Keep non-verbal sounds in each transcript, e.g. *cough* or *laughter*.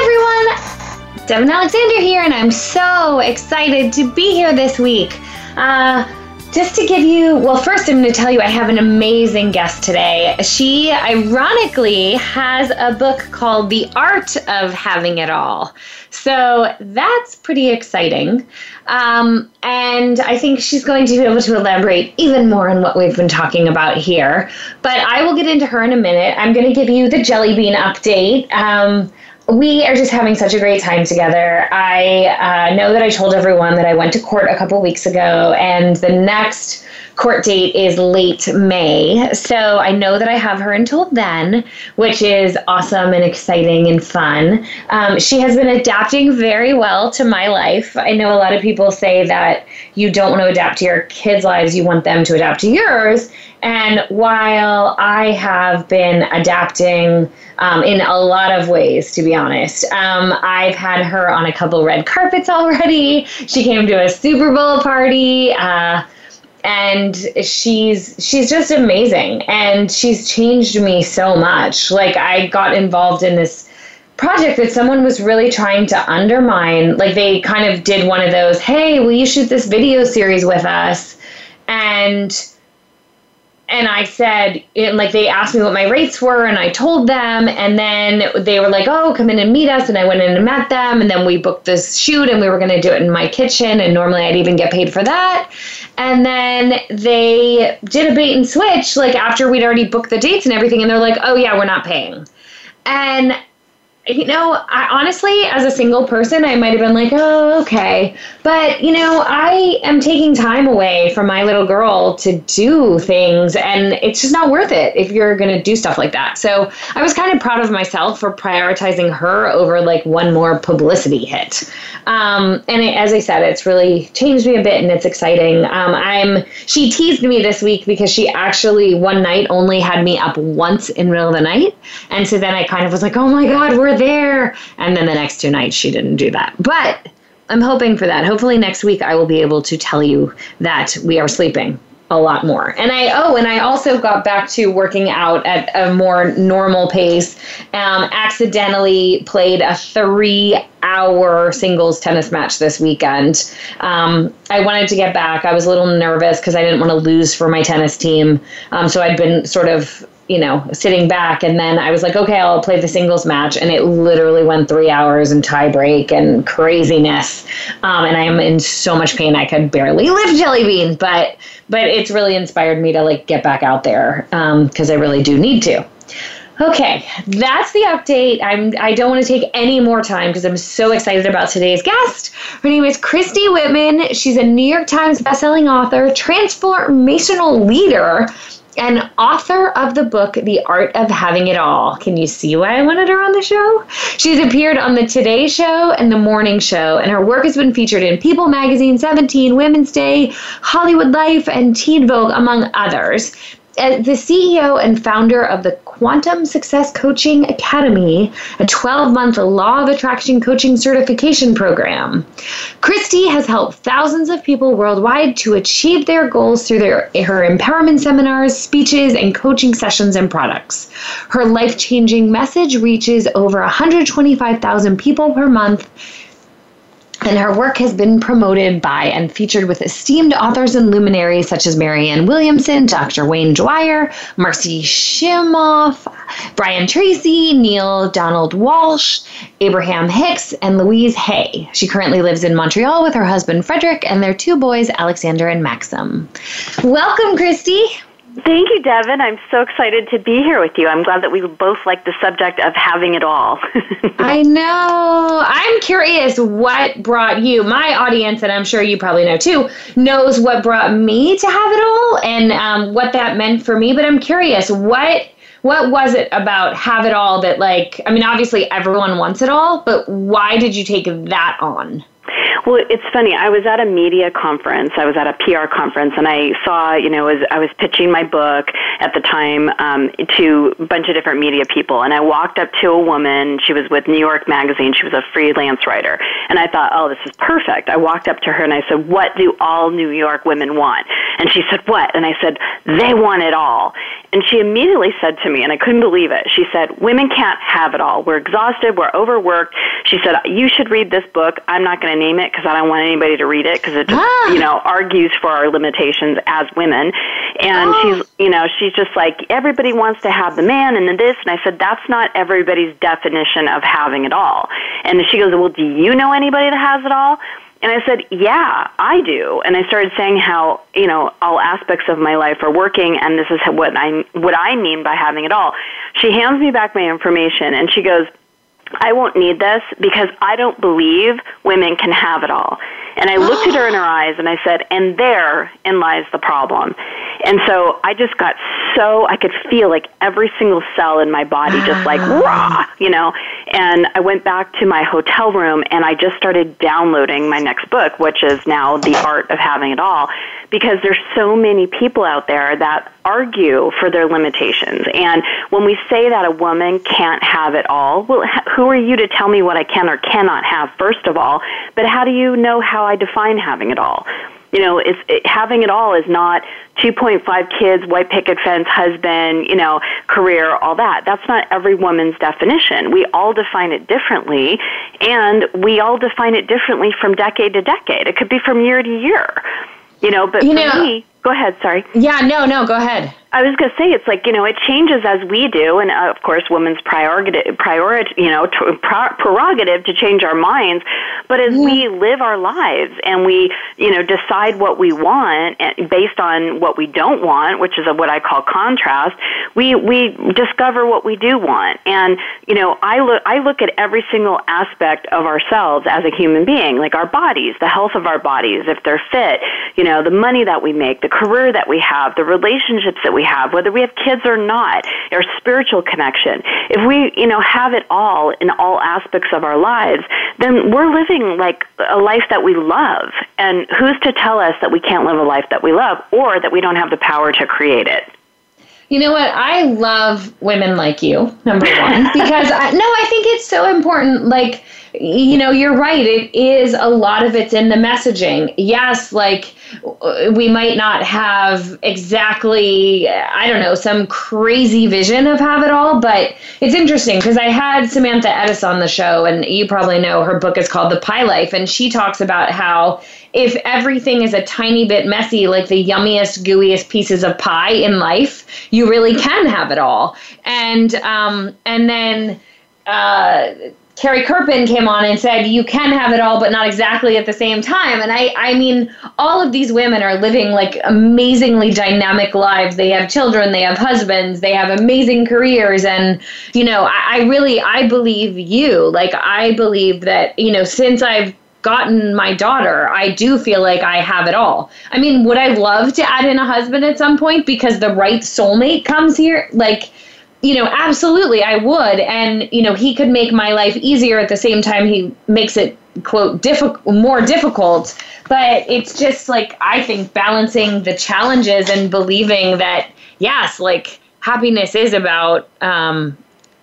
Everyone, Devin Alexander here, and I'm so excited to be here this week. Uh, just to give you, well, first I'm going to tell you I have an amazing guest today. She ironically has a book called The Art of Having It All. So that's pretty exciting. Um, and I think she's going to be able to elaborate even more on what we've been talking about here. But I will get into her in a minute. I'm going to give you the jelly bean update. Um, we are just having such a great time together. I uh, know that I told everyone that I went to court a couple weeks ago, and the next court date is late May. So I know that I have her until then, which is awesome and exciting and fun. Um, she has been adapting very well to my life. I know a lot of people say that you don't want to adapt to your kids' lives, you want them to adapt to yours. And while I have been adapting um, in a lot of ways, to be honest, um, I've had her on a couple red carpets *laughs* already. She came to a Super Bowl party. Uh, and she's she's just amazing. And she's changed me so much. Like i got involved in this project that someone was really trying to undermine. Like they kind of did one of those hey will you shoot this video series with us? And and I said, it, like, they asked me what my rates were, and I told them. And then they were like, oh, come in and meet us. And I went in and met them. And then we booked this shoot, and we were going to do it in my kitchen. And normally I'd even get paid for that. And then they did a bait and switch, like, after we'd already booked the dates and everything. And they're like, oh, yeah, we're not paying. And you know, I, honestly, as a single person, I might have been like, oh, okay. But, you know, I am taking time away from my little girl to do things, and it's just not worth it if you're going to do stuff like that. So I was kind of proud of myself for prioritizing her over like one more publicity hit. Um, and it, as I said, it's really changed me a bit, and it's exciting. Um, I'm, she teased me this week because she actually one night only had me up once in the middle of the night. And so then I kind of was like, oh my God, we're there. And then the next two nights, she didn't do that. But I'm hoping for that. Hopefully, next week, I will be able to tell you that we are sleeping a lot more. And I oh, and I also got back to working out at a more normal pace. Um, accidentally played a three-hour singles tennis match this weekend. Um, I wanted to get back. I was a little nervous because I didn't want to lose for my tennis team. Um, so I'd been sort of you know, sitting back. And then I was like, okay, I'll play the singles match. And it literally went three hours and tie break and craziness. Um, and I am in so much pain. I could barely lift jelly beans, but, but it's really inspired me to like get back out there because um, I really do need to. Okay, that's the update. I'm I don't want to take any more time because I'm so excited about today's guest. Her name is Christy Whitman. She's a New York Times bestselling author, transformational leader, and author of the book The Art of Having It All. Can you see why I wanted her on the show? She's appeared on the Today Show and the Morning Show, and her work has been featured in People Magazine, 17, Women's Day, Hollywood Life, and Teen Vogue, among others Uh, the CEO and founder of the Quantum Success Coaching Academy, a 12 month law of attraction coaching certification program. Christy has helped thousands of people worldwide to achieve their goals through their, her empowerment seminars, speeches, and coaching sessions and products. Her life changing message reaches over 125,000 people per month and her work has been promoted by and featured with esteemed authors and luminaries such as Marianne Williamson, Dr. Wayne Dyer, Marcy Shimoff, Brian Tracy, Neale Donald Walsch, Abraham Hicks, and Louise Hay. She currently lives in Montreal with her husband Frederick and their two boys, Alexander and Maxim. Welcome, Christy. Thank you, Devin. I'm so excited to be here with you. I'm glad that we both like the subject of having it all. *laughs* I know. I'm curious what brought you, my audience, and I'm sure you probably know too, knows what brought me to have it all and um, what that meant for me. But I'm curious, what what was it about have it all that like I mean obviously everyone wants it all, but why did you take that on? Well, it's funny. I was at a media conference. I was at a PR conference, and I saw, you know, as I was pitching my book at the time um, to a bunch of different media people, and I walked up to a woman. She was with New York Magazine. She was a freelance writer, and I thought, oh, this is perfect. I walked up to her and I said, "What do all New York women want?" And she said, "What?" And I said, "They want it all." And she immediately said to me, and I couldn't believe it. She said, "Women can't have it all. We're exhausted. We're overworked." She said, "You should read this book. I'm not going to name it because I don't want anybody to read it because it just, ah. you know, argues for our limitations as women. And oh. she's, you know, she's just like, everybody wants to have the man and the this. And I said, that's not everybody's definition of having it all. And she goes, well, do you know anybody that has it all? And I said, yeah, I do. And I started saying how, you know, all aspects of my life are working and this is what I, what I mean by having it all. She hands me back my information and she goes, I won't need this because I don't believe women can have it all. And I looked at her in her *gasps* eyes and I said, and therein lies the problem. And so I just got so, I could feel like every single cell in my body just like *gasps* rah, you know. And I went back to my hotel room and I just started downloading my next book, which is now The Art of Having It All, because there's so many people out there that argue for their limitations. And when we say that a woman can't have it all, well, who are you to tell me what I can or cannot have, first of all? But how do you know how I define having it all? You know, it's, it, having it all is not 2.5 kids, white picket fence, husband, you know, career, all that. That's not every woman's definition. We all define it differently, and we all define it differently from decade to decade. It could be from year to year. You know, but you for know, me, go ahead, sorry. Yeah, no, no, go ahead. I was going to say it's like you know it changes as we do, and uh, of course, women's prerogative, priority, you know, to, prerogative to change our minds. But as yeah. we live our lives and we, you know, decide what we want based on what we don't want, which is a, what I call contrast, we we discover what we do want. And you know, I look I look at every single aspect of ourselves as a human being, like our bodies, the health of our bodies, if they're fit, you know, the money that we make, the career that we have, the relationships that we we have, whether we have kids or not, our spiritual connection. If we, you know, have it all in all aspects of our lives, then we're living like a life that we love. And who's to tell us that we can't live a life that we love or that we don't have the power to create it? You know what? I love women like you, number one, because I, no, I think it's so important. Like, you know, you're right. It is a lot of it's in the messaging. Yes, like we might not have exactly, I don't know, some crazy vision of have it all, but it's interesting because I had Samantha Ettus on the show, and you probably know her book is called The Pie Life, and she talks about how if everything is a tiny bit messy, like the yummiest, gooeyest pieces of pie in life, you really can have it all. And um, and then. Uh, Carrie Kerpen came on and said you can have it all but not exactly at the same time and I I mean all of these women are living like amazingly dynamic lives they have children they have husbands they have amazing careers and you know I, I really I believe you like I believe that you know since I've gotten my daughter, I do feel like I have it all. I mean, would I love to add in a husband at some point because the right soulmate comes here? Like, you know, absolutely, I would. And, you know, he could make my life easier at the same time he makes it, quote, difficult, more difficult. But it's just like, I think balancing the challenges and believing that, yes, like happiness is about, um,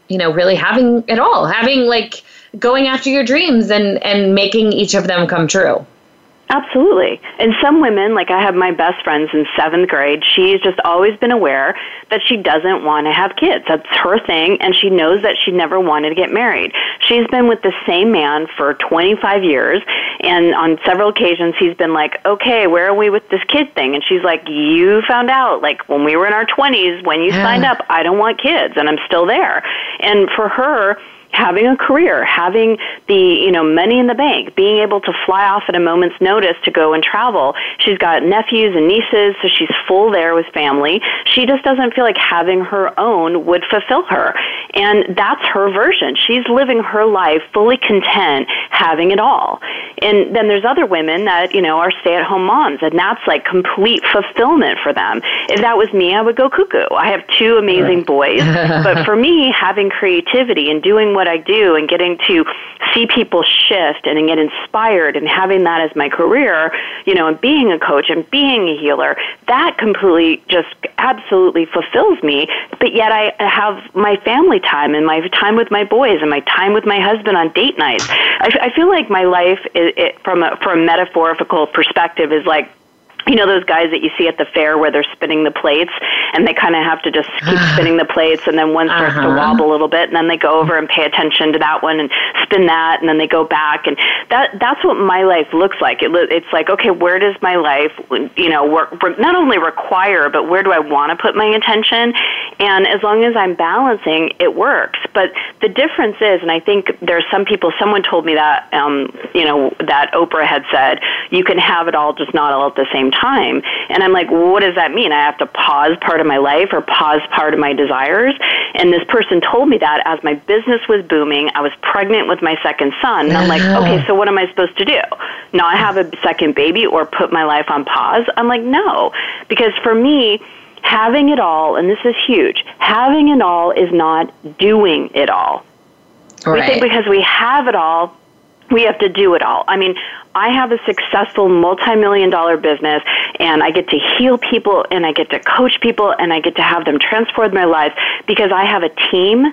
you know, really having it all, having like going after your dreams and, and making each of them come true. Absolutely. And some women, like I have my best friends in seventh grade, she's just always been aware that she doesn't want to have kids. That's her thing, and she knows that she never wanted to get married. She's been with the same man for 25 years, and on several occasions he's been like, okay, where are we with this kid thing? And she's like, you found out, like when we were in our 20s, when you yeah. signed up, I don't want kids, and I'm still there. And for her, having a career, having the, you know, money in the bank, being able to fly off at a moment's notice to go and travel. She's got nephews and nieces, so she's full there with family. She just doesn't feel like having her own would fulfill her. And that's her version. She's living her life fully content, having it all. And then there's other women that, you know, are stay at home moms, and that's like complete fulfillment for them. If that was me, I would go cuckoo. I have two amazing boys, *laughs* but for me, having creativity and doing what I do and getting to see people shift and get inspired and having that as my career, you know, and being a coach and being a healer, that completely just absolutely fulfills me. But yet I have my family time and my time with my boys and my time with my husband on date nights. I, I feel like my life, is, it, from a from a metaphorical perspective, is like you know those guys that you see at the fair where they're spinning the plates and they kind of have to just keep *sighs* spinning the plates and then one starts uh-huh. to wobble a little bit and then they go over and pay attention to that one and spin that and then they go back and that that's what my life looks like. It, it's like okay where does my life you know work, not only require but where do I want to put my attention? And as long as I'm balancing it works. But the difference is and I think there's some people someone told me that um you know that Oprah had said you can have it all just not all at the same time time. And I'm like, well, what does that mean? I have to pause part of my life or pause part of my desires? And this person told me that as my business was booming, I was pregnant with my second son. And I'm like, okay, so what am I supposed to do? Not have a second baby or put my life on pause? I'm like, no. Because for me, having it all, and this is huge, having it all is not doing it all. Right. We think because we have it all, we have to do it all. I mean, I have a successful multi-million dollar business and I get to heal people and I get to coach people and I get to have them transform their lives because I have a team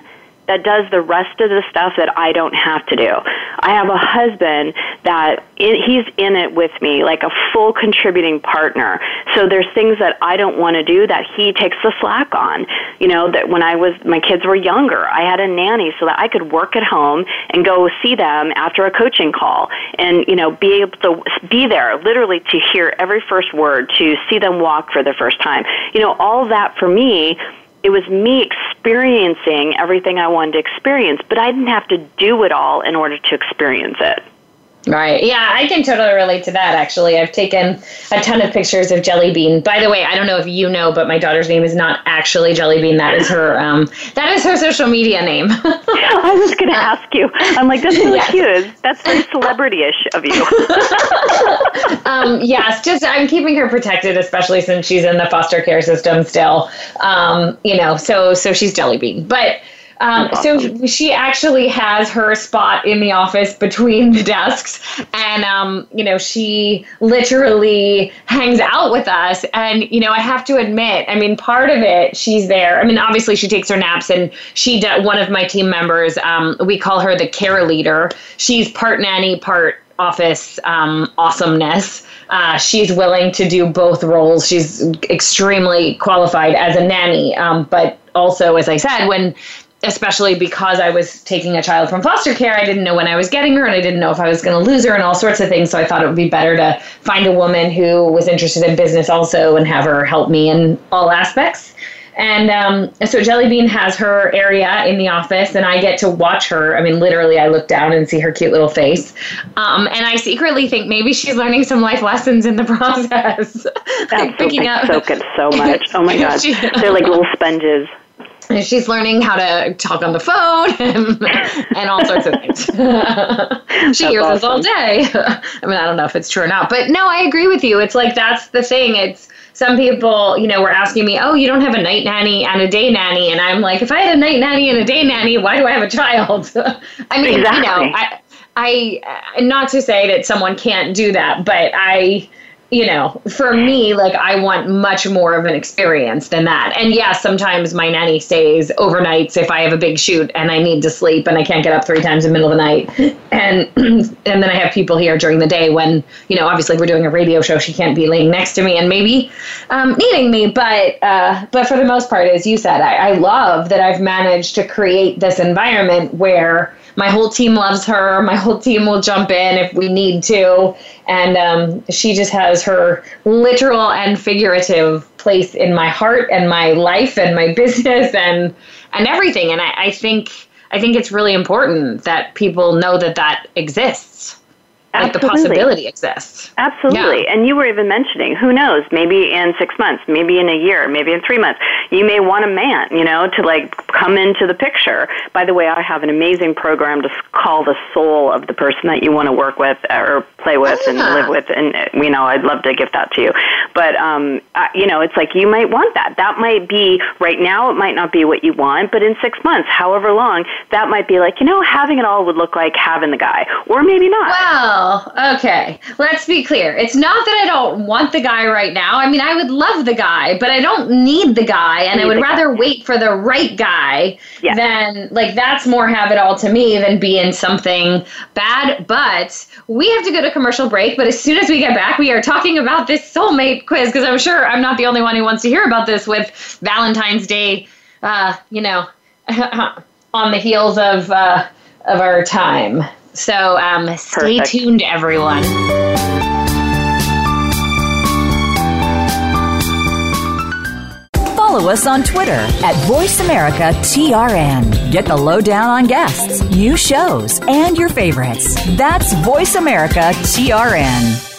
that does the rest of the stuff that I don't have to do. I have a husband that he's in it with me, like a full contributing partner. So there's things that I don't want to do that he takes the slack on. You know, that when I was, my kids were younger, I had a nanny so that I could work at home and go see them after a coaching call and, you know, be able to be there literally to hear every first word, to see them walk for the first time. You know, all that for me it was me experiencing everything I wanted to experience, but I didn't have to do it all in order to experience it. Right. Yeah, I can totally relate to that actually. I've taken a ton of pictures of Jelly Bean. By the way, I don't know if you know, but my daughter's name is not actually Jelly Bean. That is her um that is her social media name. *laughs* I was going to ask you. I'm like that's really yes. cute. That's very celebrity-ish of you. *laughs* um yes, just I'm keeping her protected especially since she's in the foster care system still. Um, you know, so so she's Jelly Bean. But um, awesome. So she actually has her spot in the office between the desks, and um, you know she literally hangs out with us. And you know I have to admit, I mean, part of it she's there. I mean, obviously she takes her naps, and she one of my team members. Um, we call her the care leader. She's part nanny, part office um, awesomeness. Uh, she's willing to do both roles. She's extremely qualified as a nanny, um, but also, as I said, when especially because I was taking a child from foster care. I didn't know when I was getting her and I didn't know if I was going to lose her and all sorts of things. So I thought it would be better to find a woman who was interested in business also and have her help me in all aspects. And um, so Jellybean has her area in the office, and I get to watch her. I mean, literally, I look down and see her cute little face. Um, and I secretly think maybe she's learning some life lessons in the *laughs* process. like picking up. soak it so much. Oh my *laughs* God. They're like little sponges she's learning how to talk on the phone *laughs* and, and all sorts of things. *laughs* she hears awesome. us all day. *laughs* I mean, I don't know if it's true or not, but no, I agree with you. It's like that's the thing. It's some people, you know, were asking me, "Oh, you don't have a night nanny and a day nanny," and I'm like, if I had a night nanny and a day nanny, why do I have a child? I mean, exactly. you know, I, I, not to say that someone can't do that, but I you know, for me, like I want much more of an experience than that. And yeah, sometimes my nanny stays overnights if I have a big shoot and I need to sleep and I can't get up three times in the middle of the night. And *clears throat* and then I have people here during the day when, you know, obviously we're doing a radio show, she can't be laying next to me and maybe um, needing me. But uh, but for the most part, as you said, I, I love that I've managed to create this environment where my whole team loves her. My whole team will jump in if we need to. And um, she just has her literal and figurative place in my heart and my life and my *laughs* business and and everything. And I, I think I think it's really important that people know that that exists like the possibility exists. Absolutely. Yeah. And you were even mentioning, who knows, maybe in six months, maybe in a year, maybe in three months, you may want a man, you know, to like come into the picture. By the way, I have an amazing program to call the soul of the person that you want to work with or play with and ah. live with. And, you know, I'd love to give that to you. But, um, you know, it's like you might want that. That might be, right now, it might not be what you want, but in six months, however long, that might be like, you know, having it all would look like having the guy. Or maybe not. Wow okay. Let's be clear. It's not that I don't want the guy right now. I mean, I would love the guy, but I don't need the guy, and I would rather guy. wait for the right guy yes. than like that's more have it all to me than be in something bad. But we have to go to commercial break. But as soon as we get back, we are talking about this soulmate quiz because I'm sure I'm not the only one who wants to hear about this with Valentine's Day. Uh, you know, *laughs* on the heels of uh, of our time. So um, stay Perfect. tuned, everyone. Follow us on Twitter at VoiceAmericaTRN. Get the lowdown on guests, new shows, and your favorites. That's VoiceAmericaTRN.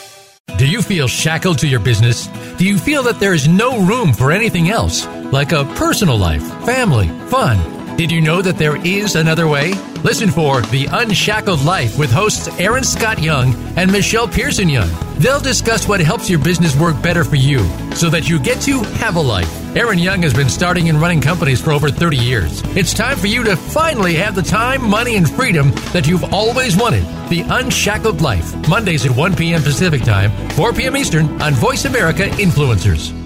Do you feel shackled to your business? Do you feel that there is no room for anything else, like a personal life, family, fun? Did you know that there is another way? Listen for The Unshackled Life with hosts Aaron Scott Young and Michelle Pearson Young. They'll discuss what helps your business work better for you so that you get to have a life. Aaron Young has been starting and running companies for over 30 years. It's time for you to finally have the time, money, and freedom that you've always wanted. The Unshackled Life, Mondays at 1 p.m. Pacific Time, 4 p.m. Eastern on Voice America Influencers.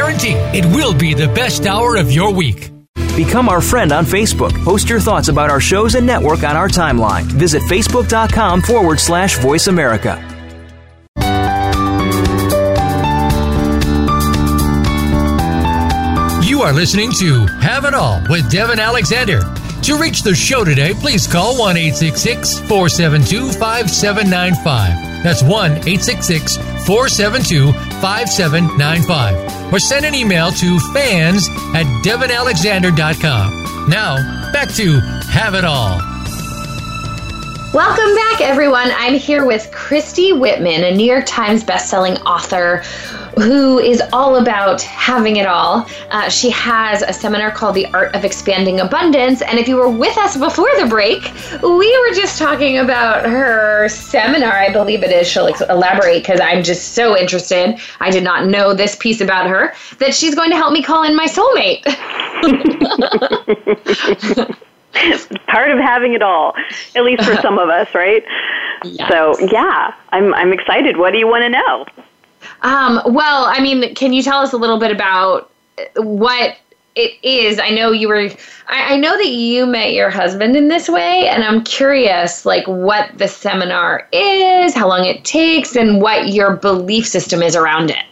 it will be the best hour of your week. Become our friend on Facebook. Post your thoughts about our shows and network on our timeline. Visit facebook.com forward slash voice America. You are listening to Have It All with Devin Alexander. To reach the show today, please call 1 472 5795. That's 1 472 5795. Or send an email to fans at devinalexander.com. Now, back to Have It All. Welcome back, everyone. I'm here with Christy Whitman, a New York Times bestselling author who is all about having it all. Uh, she has a seminar called The Art of Expanding Abundance. And if you were with us before the break, we were just talking about her seminar. I believe it is. She'll elaborate because I'm just so interested. I did not know this piece about her that she's going to help me call in my soulmate. *laughs* part of having it all, at least for some of us, right? *laughs* Yes. So yeah, I'm I'm excited. What do you want to know? Um, well, I mean, can you tell us a little bit about what it is? I know you were. I, I know that you met your husband in this way, and I'm curious, like, what the seminar is, how long it takes, and what your belief system is around it.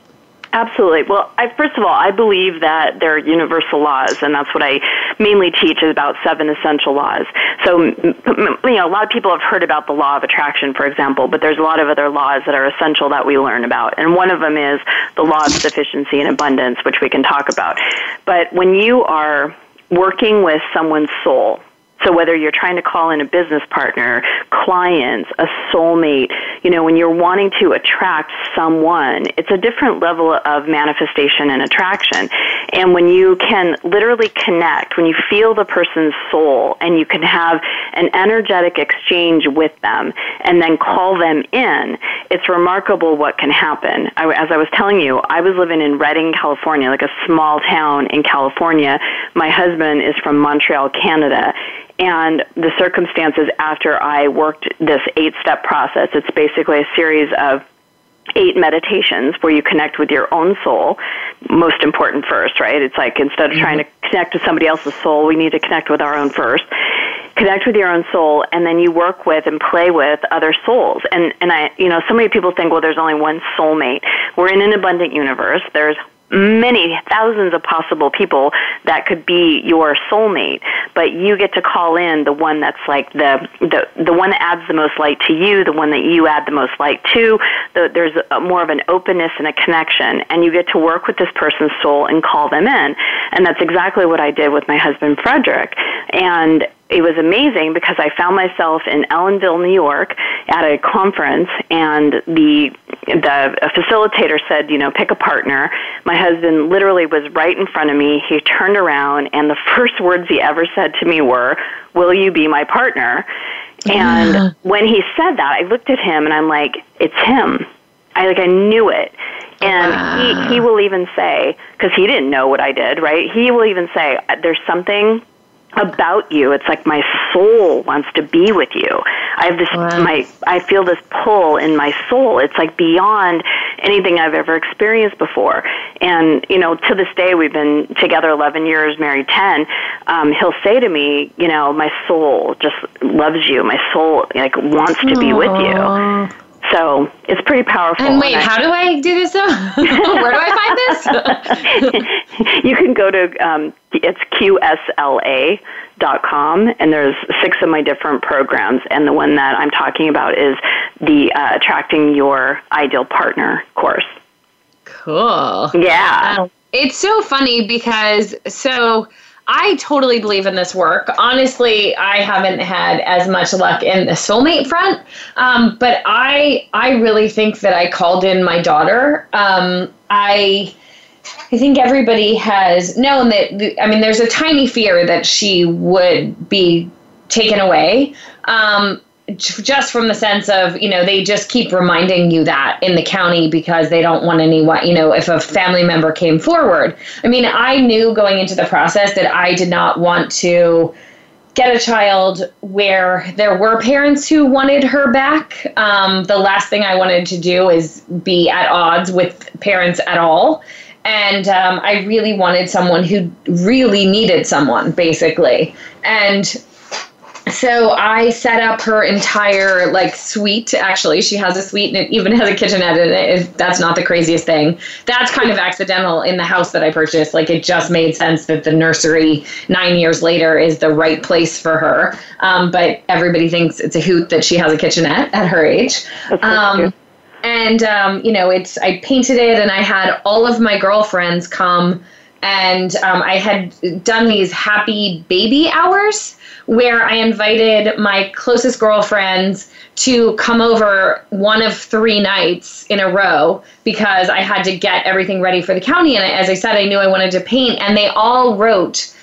Absolutely. Well, I, first of all, I believe that there are universal laws, and that's what I mainly teach is about seven essential laws. So, you know, a lot of people have heard about the law of attraction, for example, but there's a lot of other laws that are essential that we learn about. And one of them is the law of sufficiency and abundance, which we can talk about. But when you are working with someone's soul, so whether you're trying to call in a business partner, clients, a soulmate, you know, when you're wanting to attract someone, it's a different level of manifestation and attraction. And when you can literally connect, when you feel the person's soul and you can have an energetic exchange with them and then call them in, it's remarkable what can happen. I, as I was telling you, I was living in Redding, California, like a small town in California. My husband is from Montreal, Canada and the circumstances after I worked this eight step process. It's basically a series of eight meditations where you connect with your own soul most important first right? It's like instead of mm-hmm. trying to connect with somebody else's soul we need to connect with our own first. Connect with your own soul and then you work with and play with other souls. And and i you know so many people think well there's only one soulmate. We're in an abundant universe. There's many thousands of possible people that could be your soulmate but you get to call in the one that's like the the the one that adds the most light to you the one that you add the most light to the, there's a, more of an openness and a connection and you get to work with this person's soul and call them in. And that's exactly what I did with my husband Frederick. And it was amazing because I found myself in Ellenville, New York, at a conference, and the the facilitator said, you know, pick a partner. My husband literally was right in front of me. He turned around, and the *laughs* first words he ever said to me were, "Will you be my partner?" And yeah. when he said that, I looked at him and I'm like, "It's him." I like I knew it. And wow. he he ah. will even say because he didn't know what I did, right? He will even say, "There's something." About you. It's like my soul wants to be with you. I have this wow. my I feel this pull in my soul. It's like beyond anything I've ever experienced before. And you know, to this day we've been together 11 years, married 10. Um he'll say to me, you know, my soul just loves you. My soul like wants to Aww. be with you. So it's pretty powerful. And wait, and how do I do this? Though? *laughs* Where do I find this? *laughs* you can go to um, it's qsla.com, and there's six of my different programs, and the one that I'm talking about is the uh, attracting your ideal partner course. Cool. Yeah. Um, it's so funny because so I totally believe in this work. Honestly, I haven't had as much luck in the soulmate front, um, but I I really think that I called in my daughter. Um, I I think everybody has known that. I mean, there's a tiny fear that she would be taken away. Um, just from the sense of you know they just keep reminding you that in the county because they don't want anyone you know if a family member came forward. I mean i knew going into the process that i did not want to get a child where there were parents who wanted her back. Um, the last thing i wanted to do is be at odds with parents at all. And um, i really wanted someone who really needed someone basically. And so I set up her entire like suite. Actually, she has a suite and it even has a kitchenette in it. That's not the craziest thing. That's kind of accidental in the house that I purchased. Like it just made sense that the nursery nine years later is the right place for her. Um, but everybody thinks it's a hoot that she has a kitchenette at her age. Um, and um, you know, it's I painted it and I had all of my girlfriends come and um, I had done these happy baby hours where I invited my closest girlfriends to come over one of three nights in a row because I had to get everything ready for the county. And as I said, I knew I wanted to paint, and they all wrote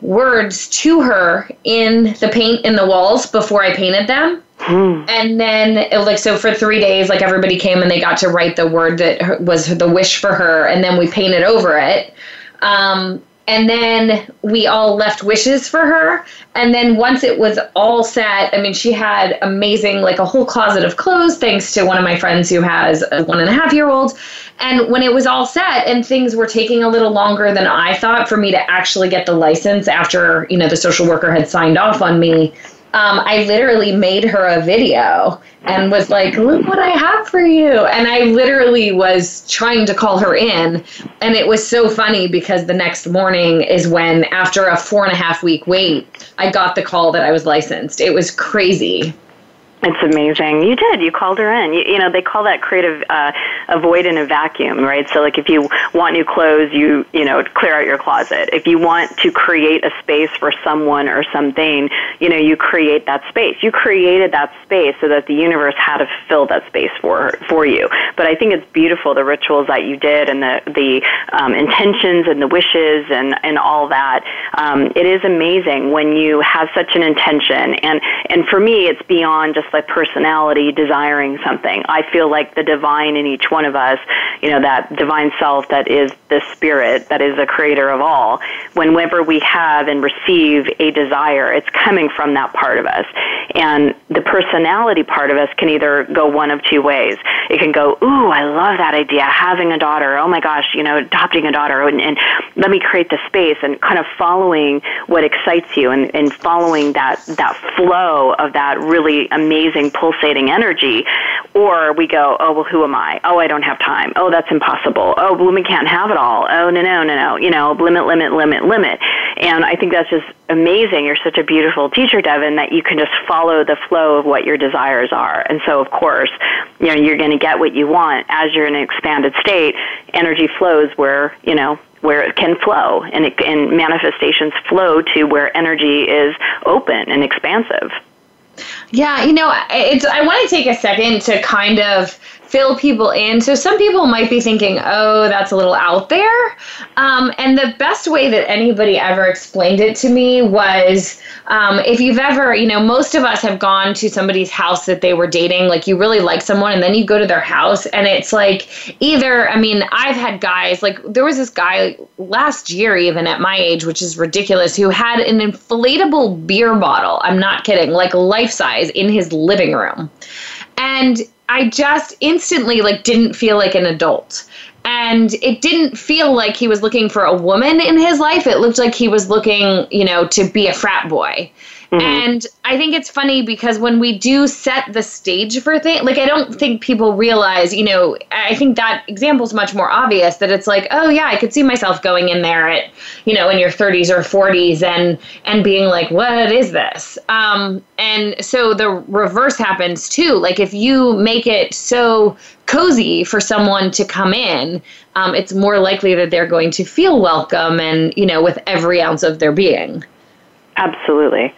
words to her in the paint in the walls before I painted them. Mm. And then, it, like, so for three days, like, everybody came and they got to write the word that was the wish for her, and then we painted over it. Um, and then we all left wishes for her. And then once it was all set i mean she had amazing like a whole closet of clothes thanks to one of my friends who has a one and a half year old. And when it was all set and things were taking a little longer than i thought for me to actually get the license after you know the social worker had signed off on me um, I literally made her a video and was like, look what I have for you. And I literally was trying to call her in. And it was so funny because the next morning is when, after a four and a half week wait, I got the call that I was licensed. It was crazy. It's amazing. You did. You called her in. You, you know, they call that creative uh, a void in a vacuum, right? So, like, if you want new clothes, you you know clear out your closet. If you want to create a space for someone or something, you know, you create that space. You created that space so that the universe had to fill that space for for you. But I think it's beautiful the rituals that you did and the the um, intentions and the wishes and and all that. Um, it is amazing when you have such an intention, and and for me, it's beyond just like personality desiring something. I feel like the divine in each one of us, you know, that divine self that is the spirit, that is the creator of all. Whenever we have and receive a desire, it's coming from that part of us. And the personality part of us can either go one of two ways. It can go, ooh, I love that idea, having a daughter. Oh my gosh, you know, adopting a daughter, and, and let me create the space, and kind of following what excites you, and, and following that that flow of that really amazing pulsating energy. Or we go, oh well, who am I? Oh, I don't have time. Oh, that's impossible. Oh, women can't have it all. Oh, no, no, no, no. You know, limit, limit, limit, limit. And I think that's just amazing. You're such a beautiful teacher, Devin, that you can just follow the flow of what your desires are. And so, of course, you know, you're going to get what you want as you're in an expanded state. Energy flows where, you know, where it can flow and, it, and manifestations flow to where energy is open and expansive. Yeah, you know, it's I want to take a second to kind of fill people in. So some people might be thinking, oh, that's a little out there. Um, and the best way that anybody ever explained it to me was um, if you've ever, you know, most of us have gone to somebody's house that they were dating, like you really like someone, and then you go to their house, and it's like either, I mean, I've had guys, like there was this guy last year, even at my age, which is ridiculous, who had an inflatable beer bottle. I'm not kidding, like life size in his living room. And I just instantly like didn't feel like an adult. And it didn't feel like he was looking for a woman in his life. It looked like he was looking, you know, to be a frat boy. Mm-hmm. And I think it's funny because when we do set the stage for things, like I don't think people realize, you know, I think that example is much more obvious that it's like, oh yeah, I could see myself going in there at, you know, in your 30s or 40s and and being like, what is this? Um, and so the reverse happens too. Like if you make it so cozy for someone to come in, um, it's more likely that they're going to feel welcome and you know with every ounce of their being. Absolutely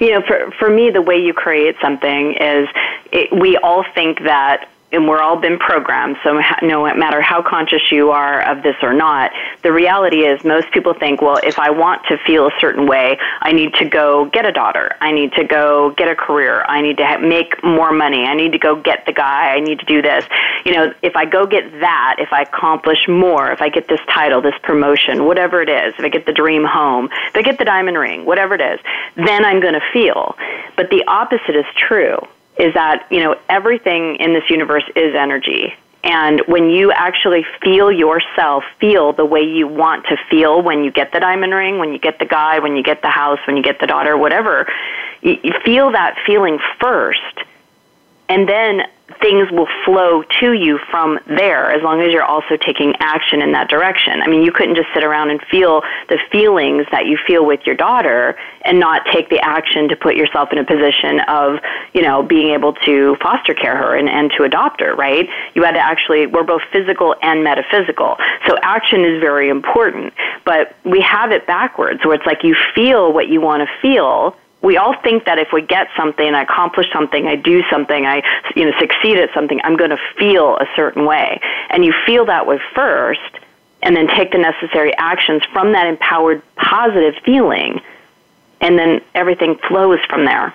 you know, for for me, the way you create something is it, we all think that and we're all been programmed, so no matter how conscious you are of this or not, the reality is most people think, well, if I want to feel a certain way, I need to go get a daughter. I need to go get a career. I need to ha- make more money. I need to go get the guy. I need to do this. You know, if I go get that, if I accomplish more, if I get this title, this promotion, whatever it is, if I get the dream home, if I get the diamond ring, whatever it is, then I'm going to feel. But the opposite is true is that, you know, everything in this universe is energy. And when you actually feel yourself feel the way you want to feel when you get the diamond ring, when you get the guy, when you get the house, when you get the daughter, whatever, you, feel that feeling first. And then things will flow to you from there as long as you're also taking action in that direction. I mean, you couldn't just sit around and feel the feelings that you feel with your daughter and not take the action to put yourself in a position of, you know, being able to foster care her and, and to adopt her, right? You had to actually, we're both physical and metaphysical. So action is very important. But we have it backwards where it's like you feel what you want to feel we all think that if we get something, I accomplish something, I do something, I you know succeed at something, I'm going to feel a certain way. And you feel that way first, and then take the necessary actions from that empowered, positive feeling, and then everything flows from there.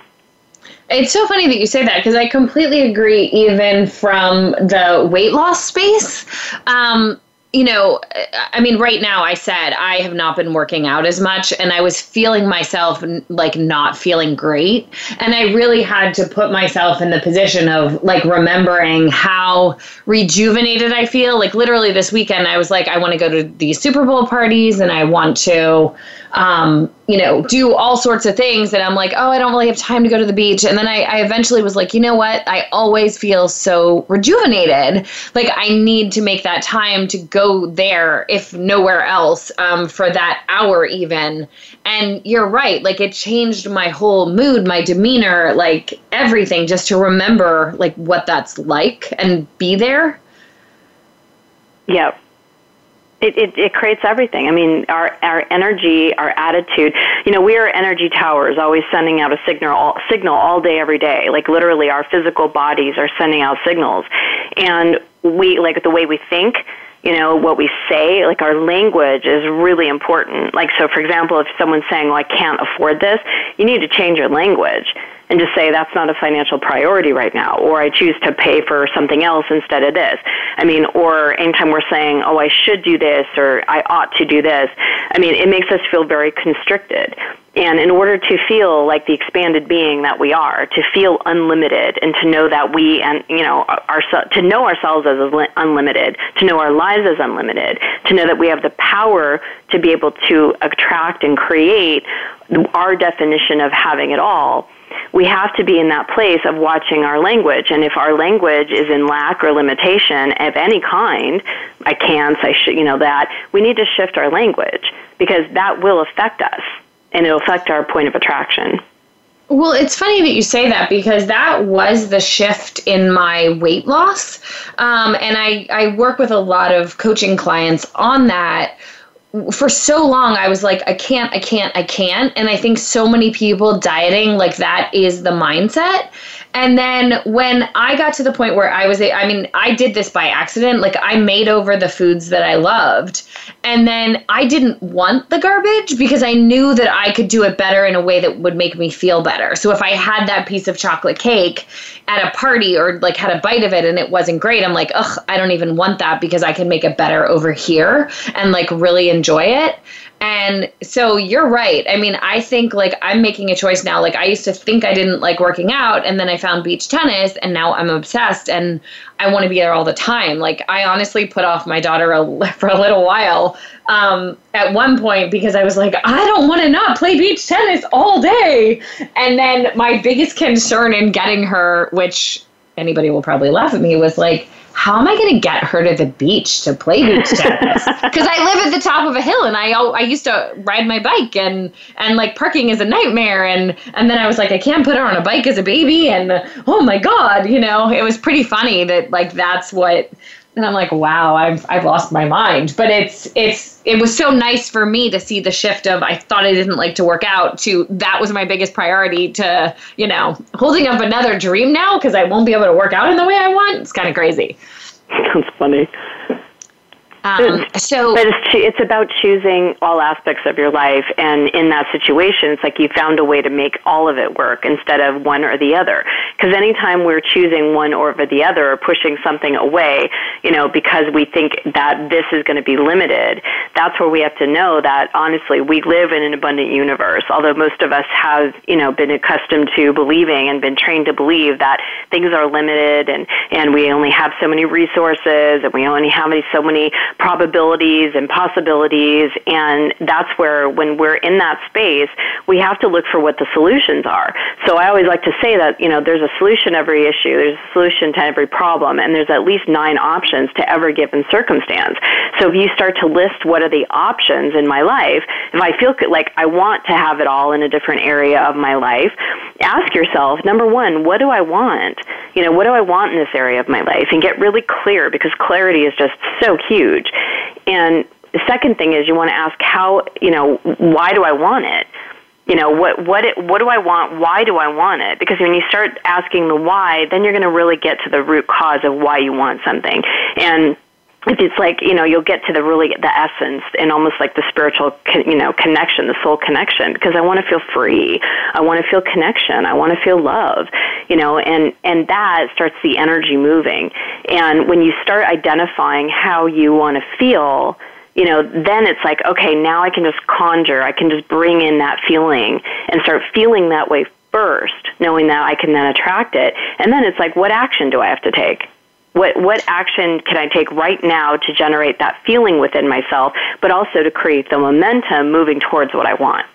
It's so funny that you say that because I completely agree, even from the weight loss space. Um, you know, I mean, right now I said I have not been working out as much and I was feeling myself like not feeling great. And I really had to put myself in the position of like remembering how rejuvenated I feel. Like, literally this weekend, I was like, I want to go to these Super Bowl parties and I want to um, you know, do all sorts of things. And I'm like, oh, I don't really have time to go to the beach. And then I, I eventually was like, you know what? I always feel so rejuvenated. Like I need to make that time to go there, if nowhere else, um, for that hour even. And you're right. Like it changed my whole mood, my demeanor, like everything, just to remember like what that's like and be there. Yeah, it, it, it creates everything. I mean, our, our energy, our attitude. You know, we are energy towers, always sending out a signal, all, signal all day, every day. Like literally, our physical bodies are sending out signals, and we like the way we think. You know what we say, like our language is really important. Like so, for example, if someone's saying, "Well, I can't afford this," you need to change your language and just say that's not a financial priority right now, or I choose to pay for something else instead of this. I mean, or anytime we're saying, oh, I should do this or I ought to do this, I mean, it makes us feel very constricted. And in order to feel like the expanded being that we are, to feel unlimited, and to know that we and you know our, to know ourselves as unlimited, to know our lives as unlimited, to know that we have the power to be able to attract and create our definition of having it all, we have to be in that place of watching our language. And if our language is in lack or limitation of any kind, I can't, I should, you know, that, we need to shift our language because that will affect us and it'll affect our point of attraction. Well, it's funny that you say that because that was the shift in my weight loss. Um, and I, I work with a lot of coaching clients on that for so long I was like I can't I can't I can't and I think so many people dieting like that is the mindset and then when I got to the point where I was, I mean, I did this by accident. Like I made over the foods that I loved. And then I didn't want the garbage because I knew that I could do it better in a way that would make me feel better. So if I had that piece of chocolate cake at a party or like had a bite of it and it wasn't great, I'm like, ugh, I don't even want that because I can make it better over here and like really enjoy it. And so you're right. I mean, I think like I'm making a choice now. Like I used to think I didn't like working out and then I found beach tennis and now I'm obsessed and I want to be there all the time. Like I honestly put off my daughter a, *laughs* for a little while um, at one point because I was like, I don't want to not play beach tennis all day. And then my biggest concern in getting her, which anybody will probably laugh at me, was like, how am I going to get her to the beach to play beach tennis? *laughs* Because I live at the top of a hill, and I I used to ride my bike, and and like parking is a nightmare, and and then I was like, I can't put her on a bike as a baby, and oh my god, you know, it was pretty funny that like that's what and I'm like, wow, I've I've lost my mind. But it's it's it was so nice for me to see the shift of I thought I didn't like to work out to that was my biggest priority to you know holding up another dream now because I won't be able to work out in the way I want. It's kind of crazy. That's funny. Um, so, but it's, it's about choosing all aspects of your life, and in that situation, it's like you found a way to make all of it work instead of one or the other. Because anytime we're choosing one over the other or pushing something away, you know, because we think that this is going to be limited, that's where we have to know that honestly, we live in an abundant universe. Although most of us have, you know, been accustomed to believing and been trained to believe that things are limited and and we only have so many resources and we only have so many probabilities and possibilities. And that's where, when we're in that space, we have to look for what the solutions are. So I always like to say that, you know, there's a solution every issue, there's a solution to every problem, and there's at least nine options to every given circumstance. So if you start to list what are the options in my life, if I feel like I want to have it all in a different area of my life, ask yourself, number one, what do I want? You know, what do I want in this area of my life? And get really clear because clarity is just so huge. And the second thing is you want to ask how, you know, why do I want it? You know, what what it, what do I want? Why do I want it? Because when you start asking the why, then you're going to really get to the root cause of why you want something. And it's like you know you'll get to the really the essence and almost like the spiritual you know connection the soul connection because i want to feel free i want to feel connection i want to feel love you know and and that starts the energy moving and when you start identifying how you want to feel you know, then it's like, okay, now I can just conjure, I can just bring in that feeling and start feeling that way first, knowing that I can then attract it. And then it's like, what action do I have to take? What, what action can I take right now to generate that feeling within myself, but also to create the momentum moving towards what I want?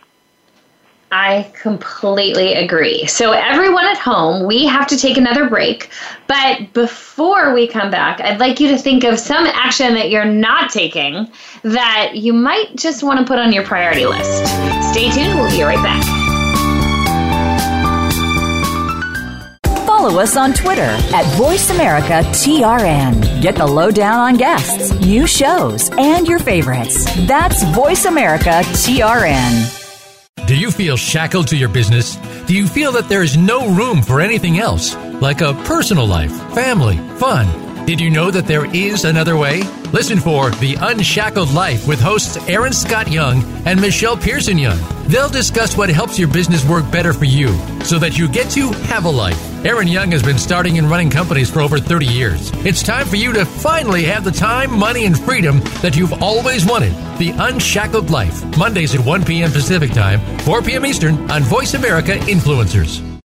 I completely agree. So, everyone at home, we have to take another break. But before we come back, I'd like you to think of some action that you're not taking that you might just want to put on your priority list. Stay tuned, we'll be right back. Follow us on Twitter at VoiceAmericaTRN. Get the lowdown on guests, new shows, and your favorites. That's VoiceAmericaTRN. Do you feel shackled to your business? Do you feel that there is no room for anything else, like a personal life, family, fun? Did you know that there is another way? Listen for The Unshackled Life with hosts Aaron Scott Young and Michelle Pearson Young. They'll discuss what helps your business work better for you so that you get to have a life. Aaron Young has been starting and running companies for over 30 years. It's time for you to finally have the time, money, and freedom that you've always wanted. The Unshackled Life, Mondays at 1 p.m. Pacific Time, 4 p.m. Eastern on Voice America Influencers.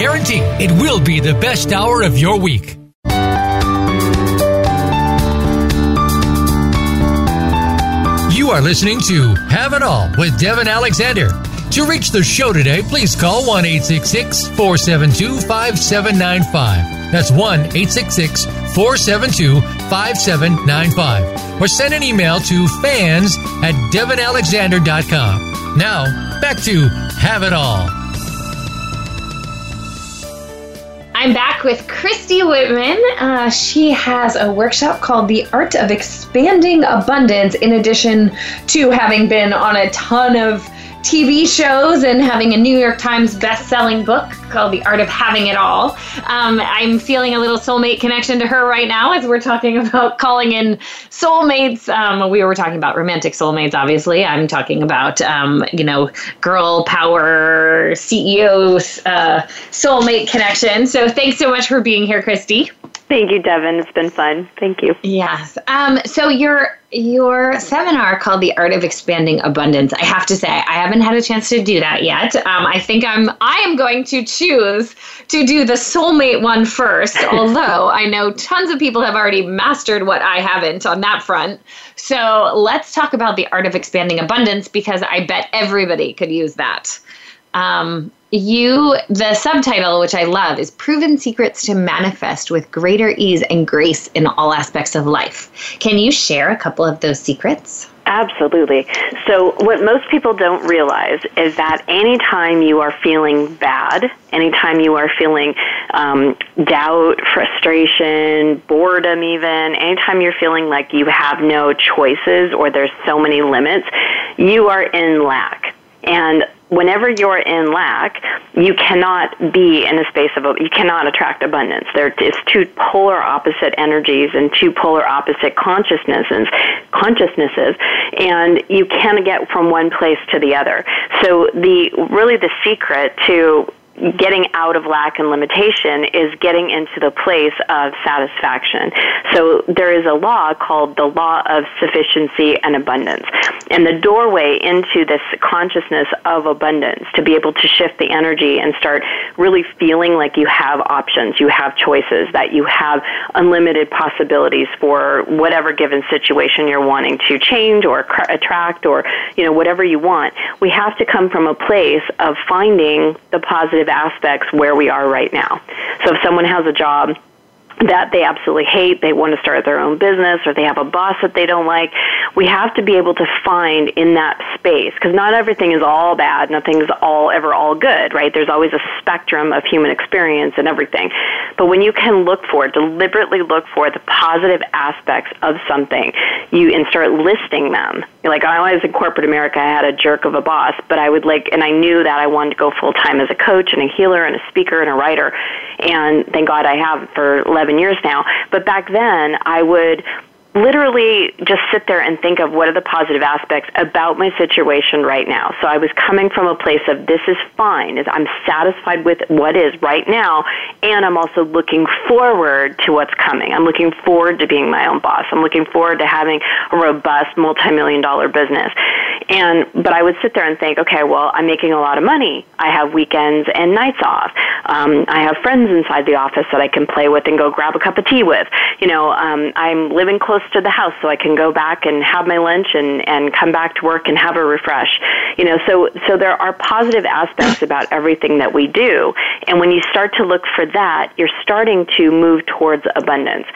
guarantee it will be the best hour of your week. You are listening to Have It All with Devin Alexander. To reach the show today, please call 1 472 5795. That's 1 472 5795. Or send an email to fans at devinalexander.com. Now, back to Have It All. I'm back with Christy Whitman. Uh, she has a workshop called The Art of Expanding Abundance, in addition to having been on a ton of TV shows and having a New York Times best-selling book called The Art of Having It All. Um, I'm feeling a little soulmate connection to her right now as we're talking *laughs* about calling in soulmates. Um, we were talking about romantic soulmates, obviously. I'm talking about, um, you know, girl power CEO uh, soulmate connection. So thanks so much for being here, Christy. Thank you, Devin. It's been fun. Thank you. Yes. Um, so your your seminar called "The Art of Expanding Abundance." I have to say, I haven't had a chance to do that yet. Um, I think I'm I am going to choose to do the soulmate one first. *laughs* although I know tons of people have already mastered what I haven't on that front. So let's talk about the art of expanding abundance because I bet everybody could use that. Um, you the subtitle which i love is proven secrets to manifest with greater ease and grace in all aspects of life can you share a couple of those secrets Absolutely. So, what most people don't realize is that anytime you are feeling bad, anytime you are feeling um, doubt, frustration, boredom, even, anytime you're feeling like you have no choices or there's so many limits, you are in lack. And whenever you're in lack, you cannot be in a space of, you cannot attract abundance. There is two polar opposite energies and two polar opposite consciousnesses, consciousnesses, and you can't get from one place to the other. So the, really the secret to getting out of lack and limitation is getting into the place of satisfaction. So there is a law called the law of sufficiency and abundance. And the doorway into this consciousness of abundance to be able to shift the energy and start really feeling like you have options, you have choices, that you have unlimited possibilities for whatever given situation you're wanting to change or attract or, you know, whatever you want. We have to come from a place of finding the positive aspects where we are right now. So if someone has a job that they absolutely hate, they want to start their own business, or they have a boss that they don't like. We have to be able to find in that space because not everything is all bad, nothing's all ever all good, right? There's always a spectrum of human experience and everything. But when you can look for, deliberately look for the positive aspects of something, you and start listing them. Like I was in corporate America, I had a jerk of a boss, but I would like, and I knew that I wanted to go full time as a coach and a healer and a speaker and a writer, and thank God I have for 11 11 years now. But back then, I would literally just sit there and think of what are the positive aspects about my situation right now. So I was coming from a place of this is fine, is I'm satisfied with what is right now, and I'm also looking forward to what's coming. I'm looking forward to being my own boss. I'm looking forward to having a robust multi-million dollar business. And but I would sit there and think, okay, well, I'm making a lot of money. I have weekends and nights off. Um, I have friends inside the office that I can play with and go grab a cup of tea with. You know, um, I'm living close close to the house so I can go back and have my lunch and, and come back to work and have a refresh. You know, so, so there are positive aspects about everything that we do. And when you start to look for that, you're starting to move towards abundance.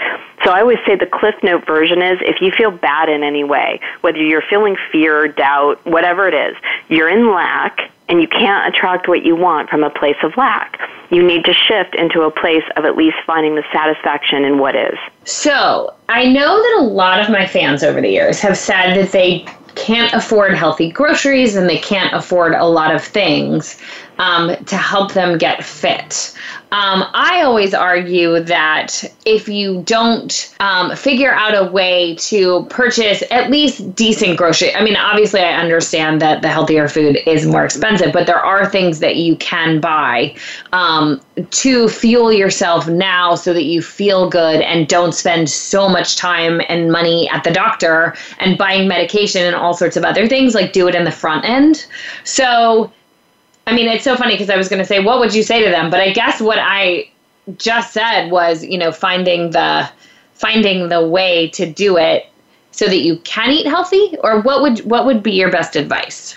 So I always say the Cliff Note version is if you feel bad in any way, whether you're feeling fear, doubt, whatever it is, you're in lack and you can't attract what you want from a place of lack. You need to shift into a place of at least finding the satisfaction in what is. So, I know that a lot of my fans over the years have said that they can't afford healthy groceries and they can't afford a lot of things um, to help them get fit. Um, I always argue that if you don't um, figure out a way to purchase at least decent grocery, I mean, obviously, I understand that the healthier food is more expensive, but there are things that you can buy um, to fuel yourself now so that you feel good and don't spend so much time and money at the doctor and buying medication and all sorts of other things. Like, do it in the front end. So, I mean, it's so funny because I was going to say, what would you say to them? But I guess what I just said was, you know, finding the finding the way to do it so that you can eat healthy. Or what would what would be your best advice?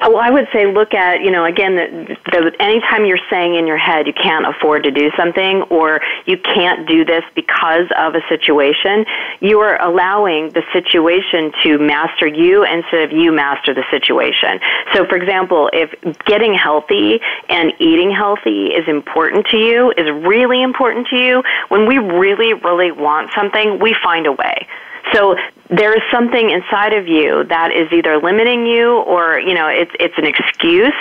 Well, I would say look at, you know, again, the, the, anytime you're saying in your head you can't afford to do something or you can't do this because of a situation, you are allowing the situation to master you instead of you master the situation. So, for example, if getting healthy and eating healthy is important to you, is really important to you, when we really, really want something, we find a way. So there is something inside of you that is either limiting you or you know it's it's an excuse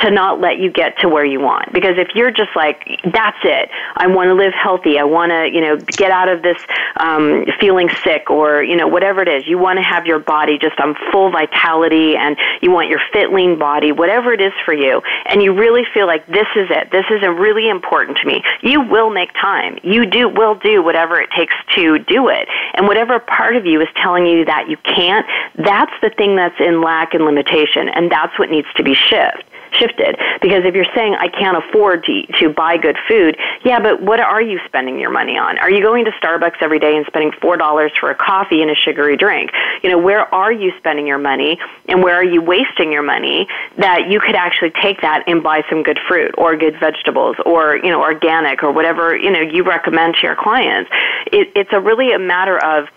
to not let you get to where you want. Because if you're just like that's it. I want to live healthy. I want to you know get out of this um, feeling sick or you know whatever it is you want to have your body just on full vitality and you want your fit lean body whatever it is for you. And you really feel like this is it. This is really important to me. You will make time. You do will do whatever it takes to do it. And whatever part of you is telling you that you can't, that's the thing that's in lack and limitation, and that's what needs to be shift shifted because if you're saying I can't afford to to buy good food, yeah, but what are you spending your money on? Are you going to Starbucks every day and spending four dollars for a coffee and a sugary drink? You know, where are you spending your money and where are you wasting your money that you could actually take that and buy some good fruit or good vegetables or you know organic or whatever you know you recommend to your clients? It, it's a really a matter of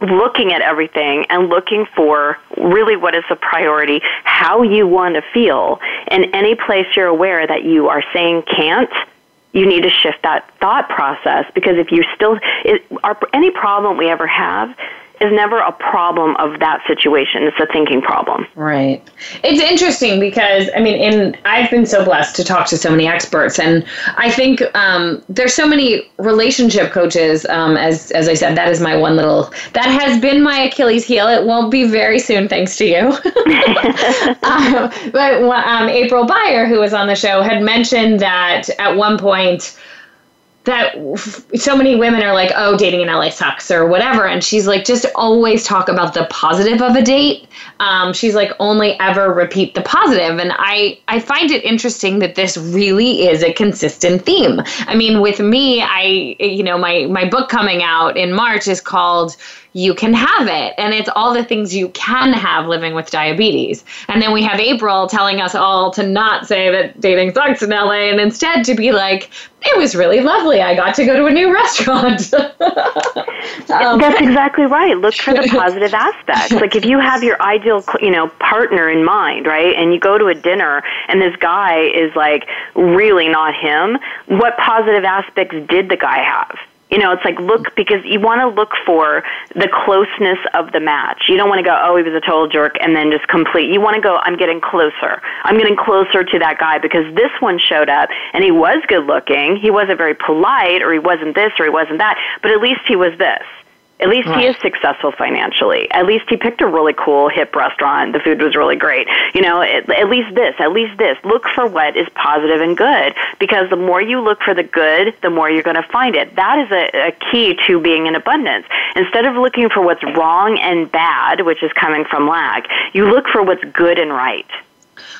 looking at everything and looking for really what is the priority, how you want to feel. And any place you're aware that you are saying can't, you need to shift that thought process because if you still, it, our, any problem we ever have is never a problem of that situation. It's a thinking problem. Right. It's interesting because I mean, in I've been so blessed to talk to so many experts, and I think um, there's so many relationship coaches. Um, as as I said, that is my one little that has been my Achilles heel. It won't be very soon, thanks to you. *laughs* um, but um, April Beyer, who was on the show, had mentioned that at one point that so many women are like, oh, dating in LA sucks or whatever. And she's like, just always talk about the positive of a date. Um, she's like, only ever repeat the positive. And I, I find it interesting that this really is a consistent theme. I mean, with me, I, you know, my, my book coming out in March is called you can have it. And it's all the things you can have living with diabetes. And then we have April telling us all to not say that dating sucks in LA and instead to be like, it was really lovely. I got to go to a new *laughs* restaurant. *laughs* um, That's exactly right. Look for the *laughs* positive aspects. Like if you have your ideal, you know, partner in mind, right? And you go to a dinner and this guy is like really not him, what positive aspects did the guy have? You know, it's like look because you want to look for the closeness of the match. You don't want to go, oh, he was a total jerk, and then just complete. You want to go, I'm getting closer. I'm getting closer to that guy because this one showed up and he was good looking. He wasn't very polite, or he wasn't this, or he wasn't that, but at least he was this. At least right. he is successful financially. At least he picked a really cool, hip restaurant. The food was really great. You know, at, at least this, at least this. Look for what is positive and good because the more you look for the good, the more you're going to find it. That is a, a key to being in abundance. Instead of looking for what's wrong and bad, which is coming from lack, you look for what's good and right.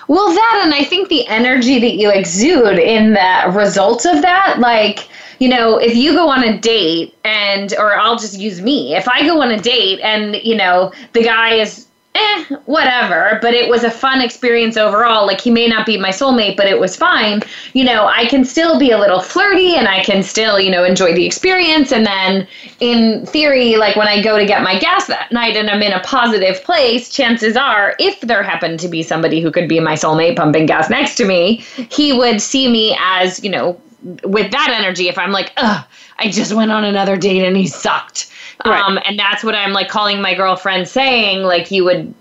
Well, that, and I think the energy that you exude in the results of that, like, you know, if you go on a date and, or I'll just use me, if I go on a date and, you know, the guy is eh, whatever, but it was a fun experience overall. Like he may not be my soulmate, but it was fine. You know, I can still be a little flirty and I can still, you know, enjoy the experience. And then in theory, like when I go to get my gas that night and I'm in a positive place, chances are, if there happened to be somebody who could be my soulmate pumping gas next to me, he would see me as, you know, with that energy, if I'm like, ugh, I just went on another date and he sucked Right. Um, and that's what I'm like calling my girlfriend saying, like, you would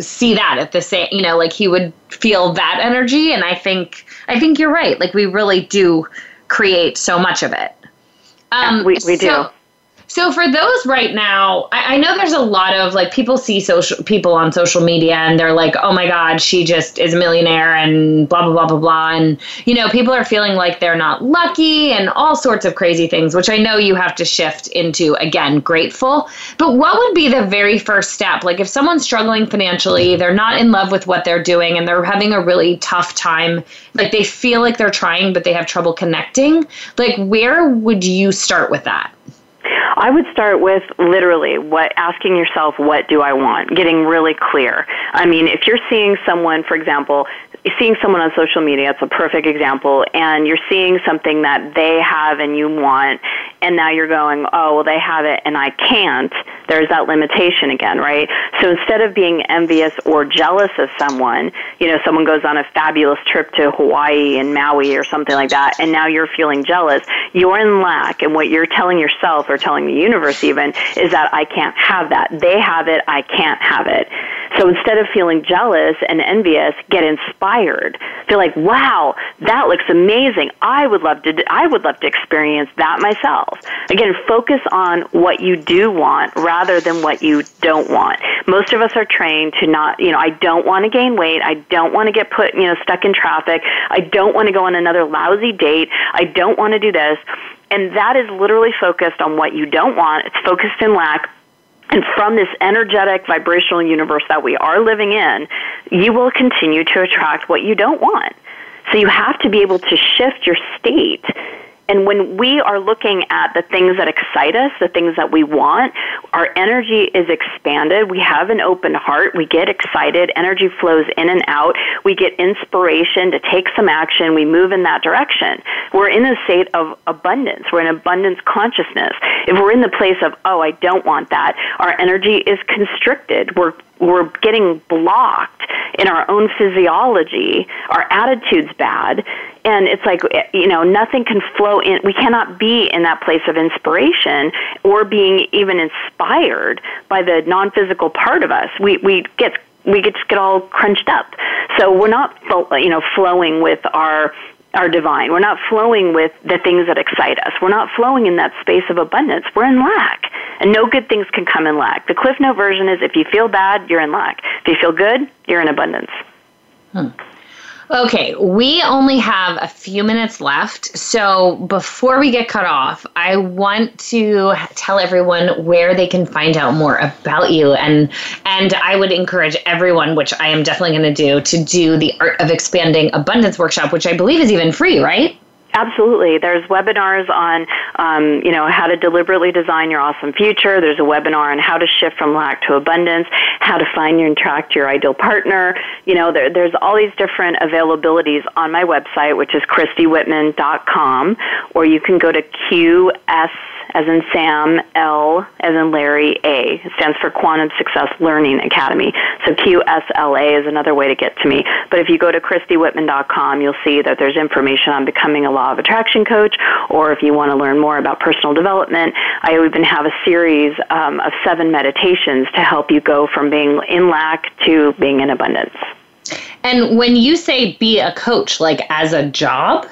see that at the same, you know, like he would feel that energy. And I think, I think you're right. Like, we really do create so much of it. Um, yeah, we, we do. So, for those right now, I, I, know there's a lot of like people see social people on social media and they're like, oh my God, she just is a millionaire and blah blah blah blah blah. And you know, people are feeling like they're not lucky and all sorts of crazy things, which I know you have to shift into again, grateful. But what would be the very first step? Like if someone's struggling financially, they're not in love with what they're doing and they're having a really tough time, like they feel like they're trying, but they have trouble connecting, like where would you start with that? I would start with literally what asking yourself, what do I want? Getting really clear. I mean, if you're seeing someone, for example, seeing someone on social media, it's a perfect example, and you're seeing something that they have and you want, and now you're going, oh, well, they have it and I can't, there's that limitation again, right? So instead of being envious or jealous of someone, you know, someone goes on a fabulous trip to Hawaii and Maui or something like that, and now you're feeling jealous, you're in lack, and what you're telling yourself or telling the universe even is that I can't have that. They have it, I can't have it. So instead of feeling jealous and envious, get inspired. Feel like, wow, that looks amazing. I would love to, I would love to experience that myself. Again, focus on what you do want rather than what you don't want. Most of us are trained to not, you know, I don't want to gain weight. I don't want to get put, you know, stuck in traffic. I don't want to go on another lousy date. I don't want to do this. And that is literally focused on what you don't want. It's focused in lack and from this energetic vibrational universe that we are living in, you will continue to attract what you don't want. So you have to be able to shift your state and when we are looking at the things that excite us, the things that we want, our energy is expanded. We have an open heart. We get excited. Energy flows in and out. We get inspiration to take some action. We move in that direction. We're in a state of abundance. We're in abundance consciousness. If we're in the place of, oh, I don't want that, our energy is constricted. We're we're getting blocked in our own physiology. Our attitude's bad. And it's like, eh, you know, nothing can flow in. We cannot be in that place of inspiration or being even inspired by the non physical part of us. We, we get we get get all crunched up. So we're not, you know, flowing with our our divine. We're not flowing with the things that excite us. We're not flowing in that space of abundance. We're in lack. And no good things can come in lack. The Cliff Note version is if you feel bad, you're in lack. If you feel good, you're in abundance. Hmm. Okay, we only have a few minutes left. So before we get cut off, I want to tell everyone where they can find out more about you and and I would encourage everyone, which I am definitely going to do, to do the Art of Expanding Abundance workshop, which I believe is even free, right? Absolutely. There's webinars on, um, you know, how to deliberately design your awesome future. There's a webinar on how to shift from lack to abundance, how to find and attract your ideal partner. You know, there, there's all these different availabilities on my website, which is christywhitman.com, or you can go to QS as in Sam, L as in Larry, A. It stands for Quantum Success Learning Academy. So QSLA is another way to get to me. But if you go to ChristyWhitman.com, you'll see that there's information on becoming a law of attraction coach, or if you want to learn more about personal development, I even have a series um, of seven meditations to help you go from being in lack to being in abundance. And when you say be a coach, like as a job?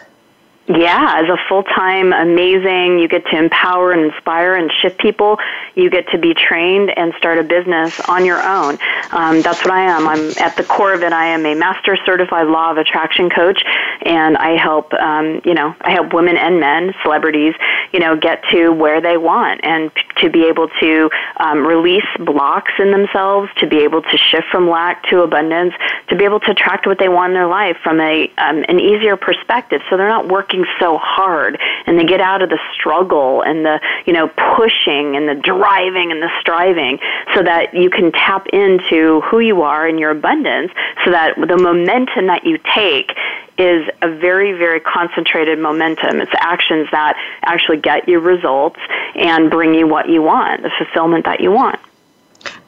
Yeah, as a full time, amazing, you get to empower and inspire and shift people. You get to be trained and start a business on your own. Um, that's what I am. I'm at the core of it. I am a master certified law of attraction coach, and I help, um, you know, I help women and men, celebrities, you know, get to where they want and to be able to um, release blocks in themselves, to be able to shift from lack to abundance, to be able to attract what they want in their life from a um, an easier perspective. So they're not working working so hard and they get out of the struggle and the, you know, pushing and the driving and the striving so that you can tap into who you are and your abundance so that the momentum that you take is a very, very concentrated momentum. It's actions that actually get you results and bring you what you want, the fulfillment that you want.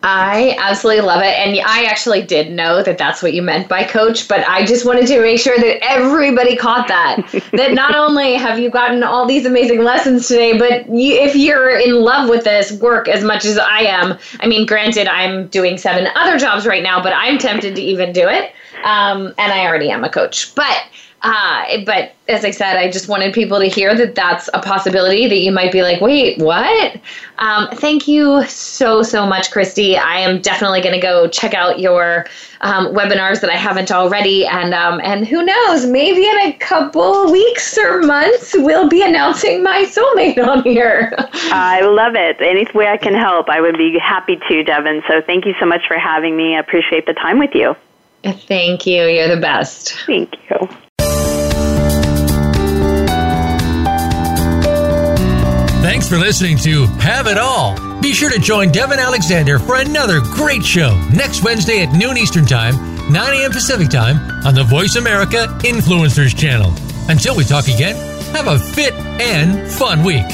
I absolutely love it. And I actually did know that that's what you meant by coach, but I just wanted to make sure that everybody caught that. *laughs* that not only have you gotten all these amazing lessons today, but you, if you're in love with this work as much as I am, I mean, granted, I'm doing seven other jobs right now, but I'm tempted to even do it. Um, and I already am a coach. But uh, but as I said, I just wanted people to hear that that's a possibility that you might be like, wait, what? Um, thank you so, so much, Christy. I am definitely going to go check out your um, webinars that I haven't already. And, um, and who knows, maybe in a couple weeks or months, we'll be announcing my soulmate on here. *laughs* I love it. Any way I can help, I would be happy to, Devin. So thank you so much for having me. I appreciate the time with you. Thank you. You're the best. Thank you. Thanks for listening to Have It All. Be sure to join Devin Alexander for another great show next Wednesday at noon Eastern Time, 9 a.m. Pacific Time on the Voice America Influencers channel. Until we talk again, have a fit and fun week.